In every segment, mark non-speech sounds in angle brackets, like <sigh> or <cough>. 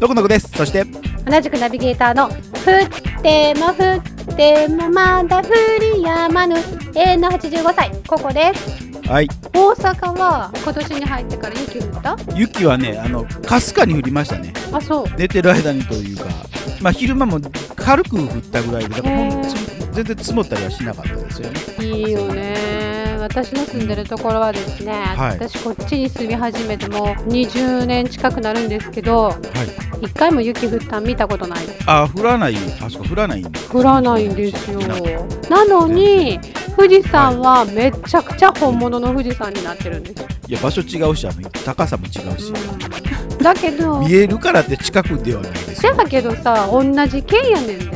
どこのこです。そして同じくナビゲーターの降っても降ってもまだ降りやまぬ永遠の85歳ここです。はい。大阪は今年に入ってから雪降った？雪はねあのかすかに降りましたね。あそう。寝てる間にというか。まあ昼間も軽く降ったぐらいでだから全然積もったりはしなかったですよね。いいよね私の住んでるところはですね、はい。私こっちに住み始めてもう20年近くなるんですけどはい。一回も雪降ったん見たことないです。あ降らない。あそこ降らないんだ降らないんですよ。なのに富士山はめちゃくちゃ本物の富士山になってるんです、いや場所違うしあの高さも違うし、うん、だけど <laughs> 見えるからって近くではないですよ。だけどさ同じ県やねんで。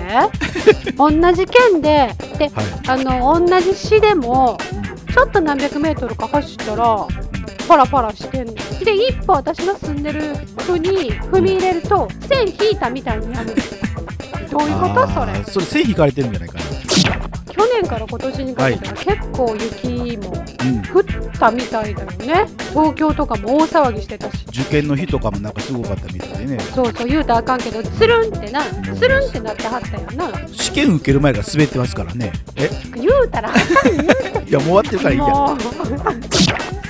<laughs> 同じ県で。ではい。あの同じ市でもちょっと何百メートルか走ったらパラパラしてんの。で一歩私の住んでる区に踏み入れると線引いたみたいになる。どういうこと？それ。それ線引かれてるんじゃないかな。年から今年にかけては結構雪もうん降ったみたいだよね。東京とかも大騒ぎしてたし。受験の日とかもなんかすごかったみたいでね。そうそう言うたらあかんけどつるんってなつるんってなってはったよな。試験受ける前から滑ってますからね。え？言うたらあかん <laughs> いやもう終わってるからいいや。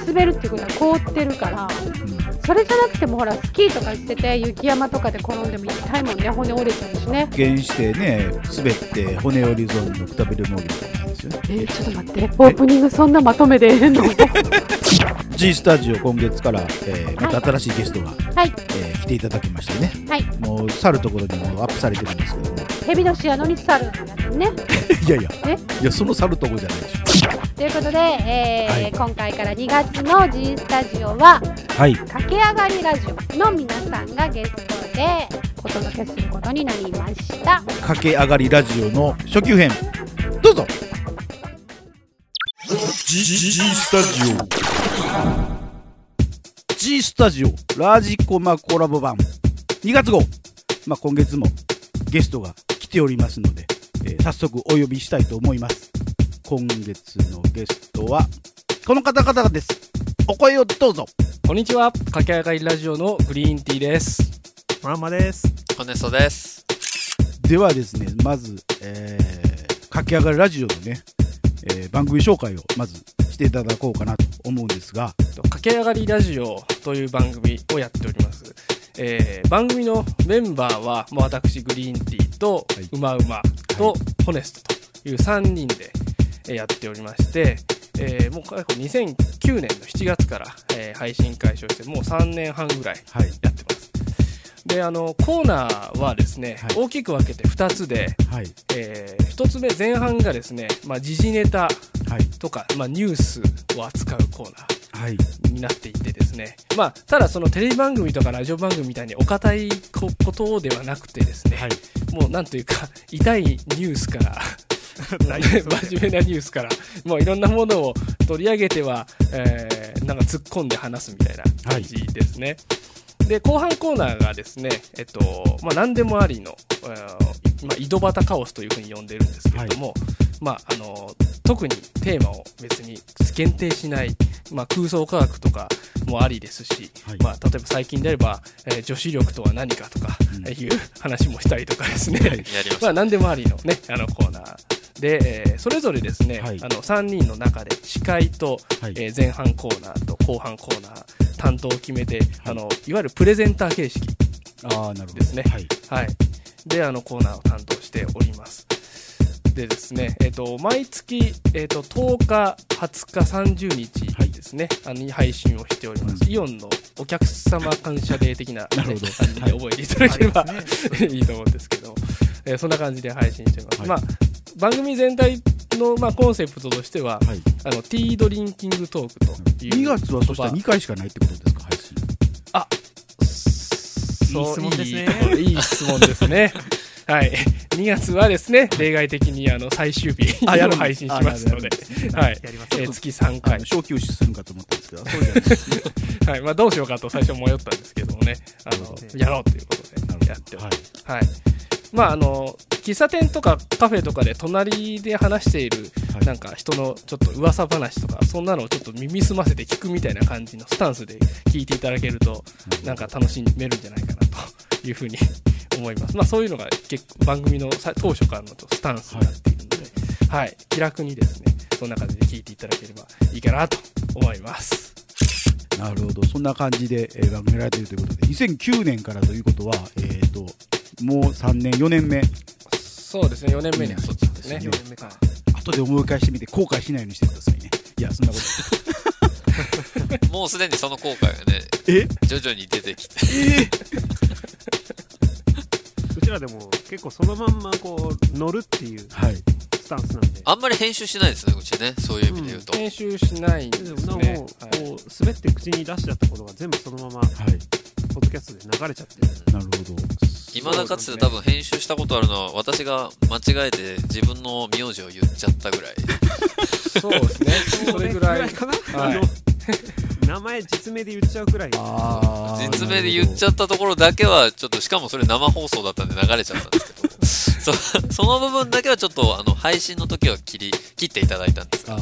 滑るっていうことは凍ってるからそれじゃなくてもほらスキーとかしてて雪山とかで転んでも痛い。もんね骨折れちゃうしね。受験してね滑って骨折り損のくたびれもんですよね。えー、ちょっと待って。オープニングそんなまとめでええの？G スタジオ今月から、えーまた新しいゲストが、はい。えー来ていただきましてね。はい。もう去るところにもアップされてるんですけどもヘビのシアノに猿ね。<laughs> いやいや。え？いやその去るところじゃないでしということで、えーはい。今回から2月の G スタジオはょはい。駆け上がりラジオの皆さんがゲストでお届けすることになりました。駆け上がりラジオの初級編。どうぞ。G, G スタジオ。G スタジオ。ラジコマコラボ版。2月号、まあ、今月もゲストが来ておりますので、えー早速お呼びしたいと思います。今月のゲストはこの方々です。お声をどうぞ。こんにちは。駆け上がりラジオのグリーンティーです。まんまです。コネソです。ではですねまず、えー、駆け上がりラジオのね、えー番組紹介をまずしていただこうかなと思うんですが。駆け上がりラジオという番組をやっております、えー番組のメンバーはもう私グリーンティーとはい。うまうまとホネストという3人でえーやっておりまして、えーもう過去2009年の7月から、えー配信開始をしてもう3年半ぐらいはい。やってます。であのコーナーはですね、はい。大きく分けて2つで、はい。え1つ目前半がですね、まあ、時事ネタはい。とか、まあ、ニュースを扱うコーナー。はいになっていてですね、まあ、ただそのテレビ番組とかラジオ番組みたいにお堅いこことではなくてですね、はい。もうなんというか <laughs> 痛いニュースから <laughs> 真面目なニュースからもういろんなものを取り上げては、えーなんか突っ込んで話すみたいな感じですね。で後半コーナーがですね、えっとまあ、何でもありの、えーまあ、井戸端カオスというふうに呼んでるんですけれども、まあ、あの特にテーマを別に限定しない、まあ、空想科学とかもありですし、はい。まあ、例えば最近であれば、えー女子力とは何かとかうん。いう話もしたりとかですね、やり <laughs> まあ、何でもありの,、ね、あのコーナーで、えーそれぞれですね、はい。あの3人の中で司会と、はい。えー前半コーナーと後半コーナー担当を決めて、い、あのいわゆるプレゼンター形式、ああなるほど。ですね。はい。はい、であのコーナーを担当しております。でですね、えっ、と毎月えっ、と10日、20日、30日ですね、あのに配信をしております。うん。イオンのお客様感謝デー的な、ね、<laughs> なるほど。感じで覚えていただければ、ありますね。<laughs> いいと思うんですけど、えーそんな感じで配信しております。はい。まあ番組全体の、まあ、コンセプトとしては、はい。あのティードリンキングトークという2月はそしたら2回しかないってことですか配信。あそういい質問ですね。いいいい質問ですね。<laughs> はい、2月はですね例外的にあの最終日あや配信しますので、はい。月3回。小休止するんかと思ったんですけどそうじゃない <laughs> はい。まあ、どうしようかと最初迷ったんですけどもねあのやろうということでやっておりはます。はい。まああの喫茶店とかカフェとかで隣で話しているはい。なんか人のちょっと噂話とかそんなのをちょっと耳澄ませて聞くみたいな感じのスタンスで聞いていただけるとなんか楽しめるんじゃないかなというふうに思います。まあそういうのが結構番組のさ当初からのスタンスになっているので、はい、気楽にですね、そんな感じで聞いていただければいいかなと思います。なるほど。そんな感じで、えー番組やられているということで2009年からということは、えー、ともう3年4年目。そうですね、4年目に入ってますね。4年目。かはい後で思い返してみて後悔しないようにしてくださいね。いやそんなこと。<laughs> もうすでにその後悔がね、え？徐々に出てきて、えうちらでも結構そのまんまこう乗るっていうはい。スタンスなんで。あんまり編集しないですね、うちね、そういう意味で言うと。編集しないんでですもね。もうはい。こう滑って口に出しちゃったことが全部そのままはい。ポッドキャストで流れちゃってる。なるほど。今だかつて多分編集したことあるのは、私が間違えて自分の名字を言っちゃったぐらい。そうですね、それぐらい。かな、はい <laughs> 名前実名で言っちゃうくらい。実名で言っちゃったところだけは、ちょっと、しかもそれ生放送だったんで流れちゃったんですけど、<laughs> そその部分だけはちょっと、あの、配信の時は切り、切っていただいたんです。が、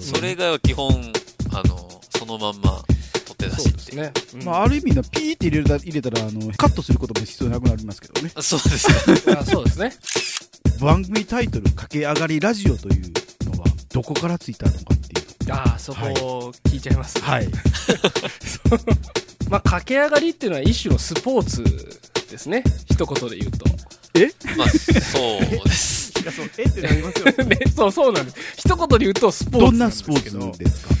それ以外は基本、あの、そのまんま、取って出しって。ね。うん。まあ、ある意味なピーって入れた入れたらあのカットすることも必要なくなりますけどね。そうですね。<laughs> あそうですね。番組タイトル「駆け上がりラジオ」というのはどこからついたのかああ、そこを聞いちゃいます、はい <laughs> まあ、駆け上がりっていうのは一種のスポーツですね。一言で言うと。まあ、そうです。いやそうえってなりますよね、そうそうなんです。一言で言うとスポーツどんなスポー。ツですか？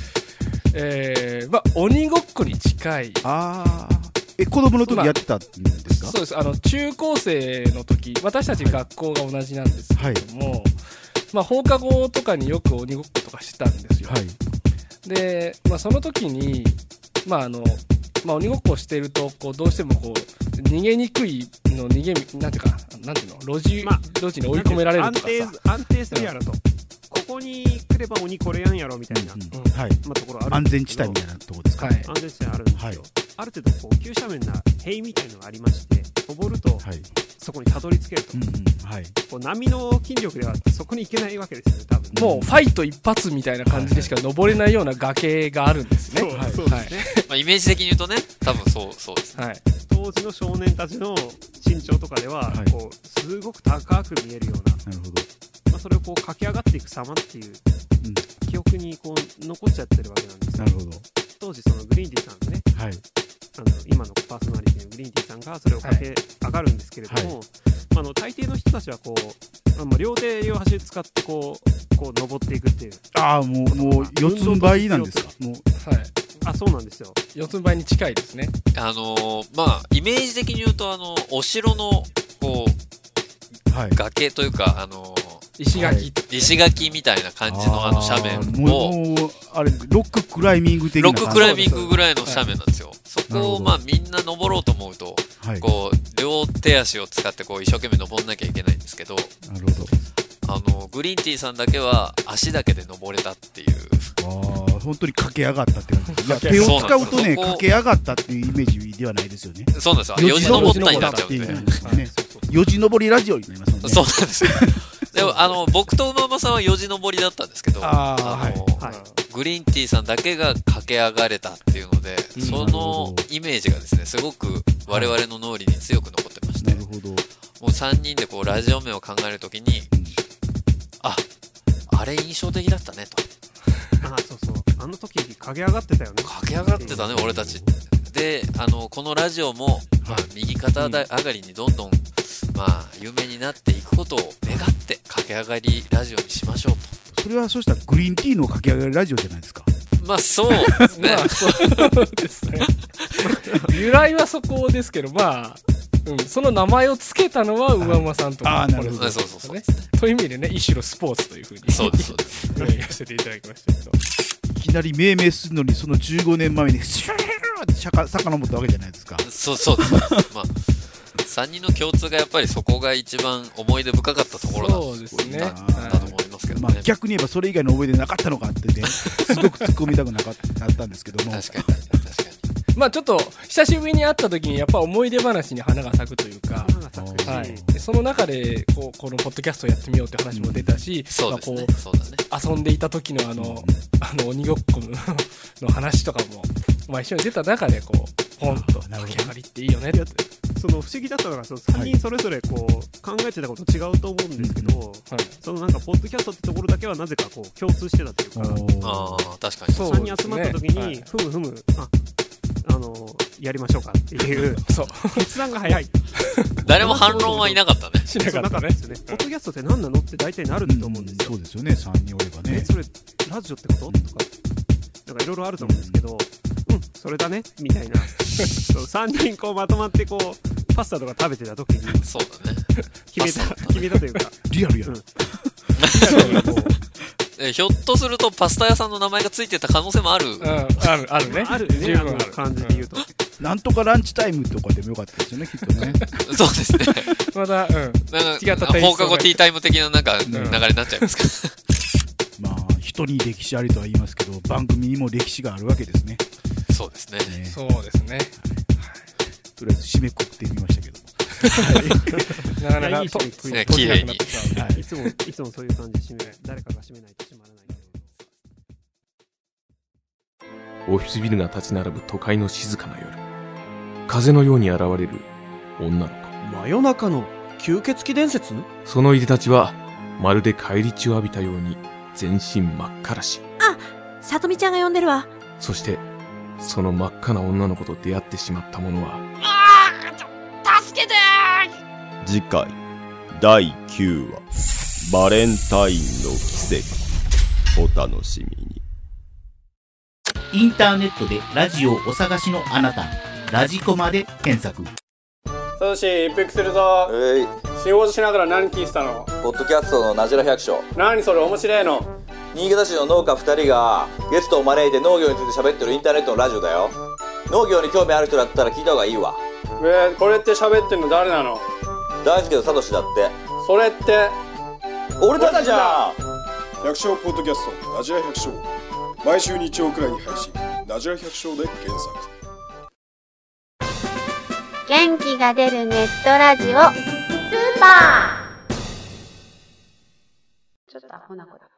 えー、まあ、鬼ごっこに近い。ああえ子供の時やってたんですか、そうです。あの、中高生の時、私たち学校が同じなんですけれども、まあ、放課後とかによく鬼ごっことかしてたんですよ。はい。で、まあ、その時に、まああのまあ、鬼ごっこをしているとこうどうしてもこう逃げにくいの逃げみなんていうかなんていうの路地、まあ路地に追い込められるとか安さ定安定するやろと、ここに来れば鬼これやんやろみたいな、うんうん。はい。まあ、ところある安全地帯みたいなとこですか、はい。安全地帯あるんですよ、はい。ある程度こう急斜面な塀みたいのがありまして登るとはい。そこにたどり着けると、うんうんはい。こう波の筋力ではそこに行けないわけですよね多分。ねもうファイト一発みたいな感じでしか登れないような崖があるんですね。そうはい。そうですね、まあ、イメージ的に言うとね、多分そう、そうですね。はい、当時の少年たちの身長とかでは、はい。こうすごく高く見えるような、なるほど、まあ、それをこう駆け上がっていく様っていううん、記憶にこう残っちゃってるわけなんですよ。なるほど。当時そのグリーンティーさんねはいあの今のパーソナリティのグリーンティーさんがそれを駆け上がるんですけれども、まあ、あの大抵の人たちはこう、まあ、両手両端使ってこうこう登っていくっていう。ああもうもう四つん這いなんですか？もうはい、あそうなんですよ。四つん這いに近いですね。あのーまあ、イメージ的に言うと、あの、お城の、こう、はい。崖というか、あのー石垣、石垣みたいな感じのあの斜面を、もうもうあれロッククライミング的なロッククライミングぐらいの斜面なんですよ。そなるほどこをまあみんな登ろうと思うと、はいこう、両手足を使ってこう一生懸命登んなきゃいけないんですけど、なるほどあの、グリーンティーさんだけは足だけで登れたっていう。ああ本当に駆け上がったって感じ <laughs> いや手を使うとね駆け上がったっていうイメージではないですよねそうなんですよ。よじ登ったになっちゃうんで。っていうねよじ登りラジオになりますもんねそうなんですよ。でも、あの、僕と馬場さんはよじ登りだったんですけど、あーのはい。グリーンティーさんだけが駆け上がれたっていうので、うん。そのイメージがですね、すごく我々の脳裏に強く残ってまして、もなるほど。う3人でこうラジオ名を考えるときに、あ、あれ印象的だったねと。<laughs> あそうそう。あの時駆け上がってたよね。駆け上がってたね、俺たち。で、あの、このラジオも、まあ、右肩上がりにどんどん、まあ、有名になっていくことを願って、駆け上がりラジオにしましょうそれはそうしたらグリーンティーの駆け上がりラジオじゃないですかと。まあ、そうですねま。あ、そうですね。<laughs> 由来はそこですけど、まあ、うん、その名前を付けたのは馬馬さんとあーなるほどそうそうそうね。という意味でね、一種のスポーツというふうにそうです、そうです。<laughs> 言わせていただきましたけど。いきなり命名するのにその15年前にシューーってしゃか遡ったわけじゃないですか。そうそうそうまあ3人の共通がやっぱりそこが一番思い出深かったところだ。そうですね。だだと思いますけどまあね、逆に言えばそれ以外の思い出なかったのかってねすごく突っ込みたくなかったんですけども。確かに確かに <laughs> まあちょっと久しぶりに会った時にやっぱ思い出話に花が咲くというか、はい、でその中でこうこのポッドキャストをやってみようって話も出たし、遊んでいた時のあのあの鬼ごっこのの話とかも、まあ、一緒に出た中でこうポンと駆け上がりっていいよねって。その不思議だったのがその3人それぞれこう考えてたこと違うと思うんですけど、はいそのなんかポッドキャストってところだけはなぜかこう共通してたというかああ確かにそう3人集まった時に、はい。ふむふむああのやりましょうかっていう。そう。決断が早い。<laughs> 誰も反論はいなかったね。しなかったね。かったですよねポッドキャストって何なのって大体なると思うんですよ、そうですよね3人おればね。えそれラジオってこと？とかなんかいろいろあると思うんですけどうん。それだねみたいな。<laughs> そう3人こうまとまってこうパスタとか食べてた時にそうだね。決めたパスタ決めたというか。リアルやうん。ろ <laughs> えひょっとするとパスタ屋さんの名前がついてた可能性もある、うん、あるあるね。あるね十分。ある感じで言うと、なんとかランチタイムとかでもよかったですよねきっとね。<laughs> そうですね。まだうん。なんか放課後ティータイム的ななんか流ん。れになっちゃいますか。<laughs> まあ人に歴史ありとは言いますけど番組にも歴史があるわけですね。らそうですね。ね。そうですね。とりあえず締めくくってみましたけど。もなかないかいい締めくくりね閉じなくなってさはい。いつもいつもそういう感じで締め誰かが締めないと締まらないオフィスビルが立ち並ぶ都会の静かな夜。風のように現れる女の子。真夜中の吸血鬼伝説？そのいでたちはまるで返り血を浴びたように全身真っ赤らしさとみちゃんが呼んでるわ。そしてその真っ赤な女の子と出会ってしまった者は次回第9話バレンタインの奇跡。お楽しみに。インターネットでラジオをお探しのあなた、ラジコマで検索。サトシ一服するぞ。えい。仕事しながら何聞いてたの？ポッドキャストのなじら百姓。何それ面白いの？新潟市の農家2人がゲストを招いて農業について喋ってるインターネットのラジオだよ。農業に興味ある人だったら聞いた方がいいわ。えー、これって喋ってんの誰なの？大輔とサトシだって。それって。俺たちじゃん百姓ポッドキャストなじら百姓。毎週日曜くらいに配信なじら百姓で検索。元気が出るネットラジオ。スーパー。ちょっとアホな子だ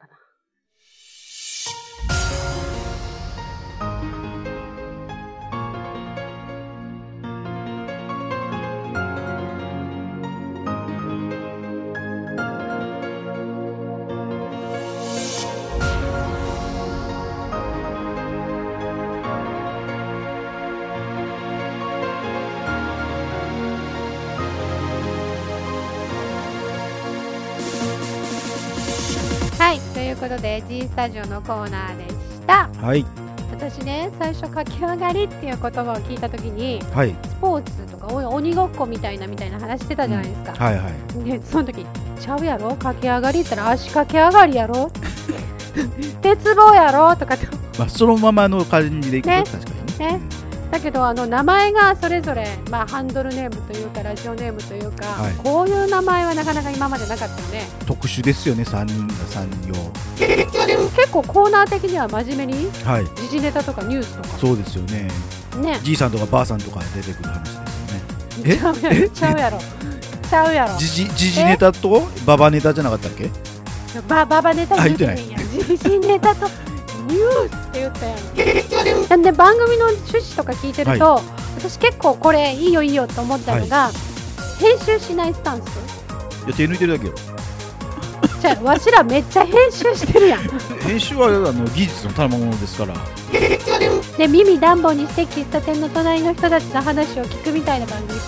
いということで G スタジオのコーナーでした。はい。私ね最初駆け上がりっていう言葉を聞いた時にはい。スポーツとかお鬼ごっこみたいなみたいな話してたじゃないですか、はいはい。でその時ちゃうやろ？駆け上がりって言ったら足駆け上がりやろ？<laughs> 鉄棒やろ？とかって。まあそのままの感じでいくとね。確かにね。ねだけどあの名前がそれぞれ、まあ、ハンドルネームというかラジオネームというか、はい。こういう名前はなかなか今までなかったよね。特殊ですよね3人が3人用結構コーナー的には真面目にはい。時事ネタとかニュースとか。そうですよね。ね。じいさんとかばあさんとか出てくる話ですよね。えちゃうやろ。ちゃうやろ。ちゃうやろ。じじじじネタとババネタじゃなかったっけ？ばババネタあ言うてへんやん時事ネタとニュースって言ったやん。なんで番組の趣旨とか聞いてると、私結構これいいよいいよと思ったのが、編集しないスタンス。いや手抜いてるだけよ。じゃあわしらめっちゃ編集してるやん。<laughs> 編集はあの技術の賜物ですから。で耳暖房にして喫茶店の隣の人たちの話を聞くみたいな番組。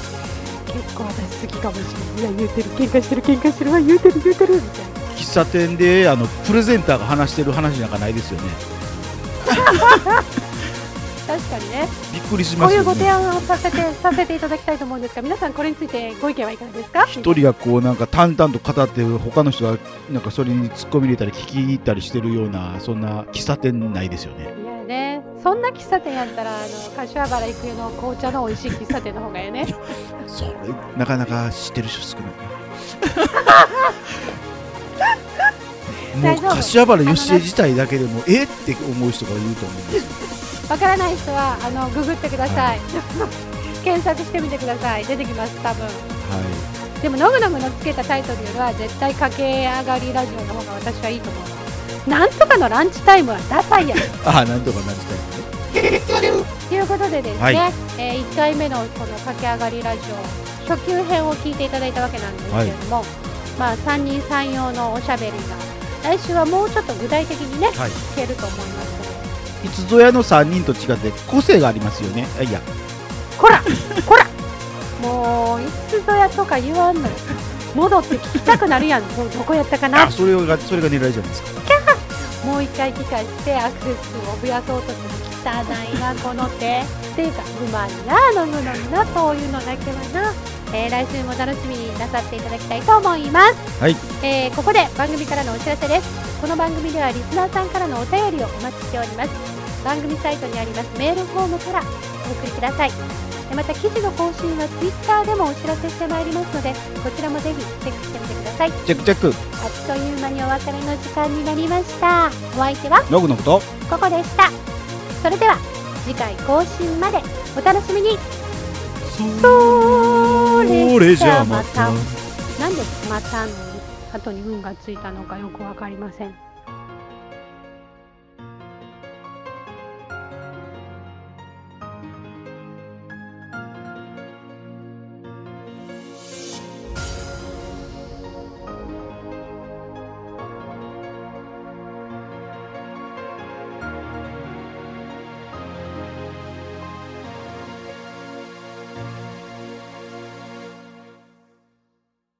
結構私好きかもしれないいや言うてる喧嘩してる喧嘩してる。わ言うてる言うてるみたいな喫茶店であのプレゼンターが話してる話なんかないですよね。<laughs> 確かにね。びっくりしこういうご提案をさせてさせていただきたいと思うんですが皆さんこれについてご意見はいかがですか？一人がこうなんか淡々と語ってる他の人がなんかそれに突っ込み入れたり聞き入ったりしてるようなそんな喫茶店ないですよね。いやね。そんな喫茶店やったらあの柏原郁恵の紅茶の美味しい喫茶店の方がええね。<laughs> それなかなか知ってる人少ない？<laughs> もう柏原芳恵自体だけでもえって思う人がいると思うんですよわからない人はあのググってください。<laughs> 検索してみてください。出てきます多分。はでもノグノグのつけたタイトルよりは絶対駆け上がりラジオの方が私はいいと思うなんとかのランチタイムはダサいや <laughs> ああなんとかなりたいねということでですね、はい。え1回目のこの駆け上がりラジオ初級編を聞いていただいたわけなんですけれども、まあ3人3用のおしゃべりが来週はもうちょっと具体的にね、はい。聞けると思います。いつぞやの3人と違って個性がありますよね。あいや。<laughs> こらこら。もういつぞやとか言わんのよ。戻って聞きたくなるやん。どどこやったかな。あそれがそれが狙いじゃないですか。もう一回聞かしてアクセス数を増やそうとしても汚いなこの手。っていうかうまいな飲むのになそういうのだけはな、えー来週も楽しみになさっていただきたいと思います、はい。えーここで番組からのお知らせです。この番組ではリスナーさんからのお便りをお待ちしております。番組サイトにあります。メールフォームからお送りください。でまた記事の更新は Twitter でもお知らせしてまいりますのでこちらもぜひチェックしてみてください。チェックチェック。あっという間にお別れの時間になりました。お相手はノグノグと。ここでした。それでは次回更新までお楽しみに。それじゃあまた。なんでまたの後に運がついたのかよくわかりません。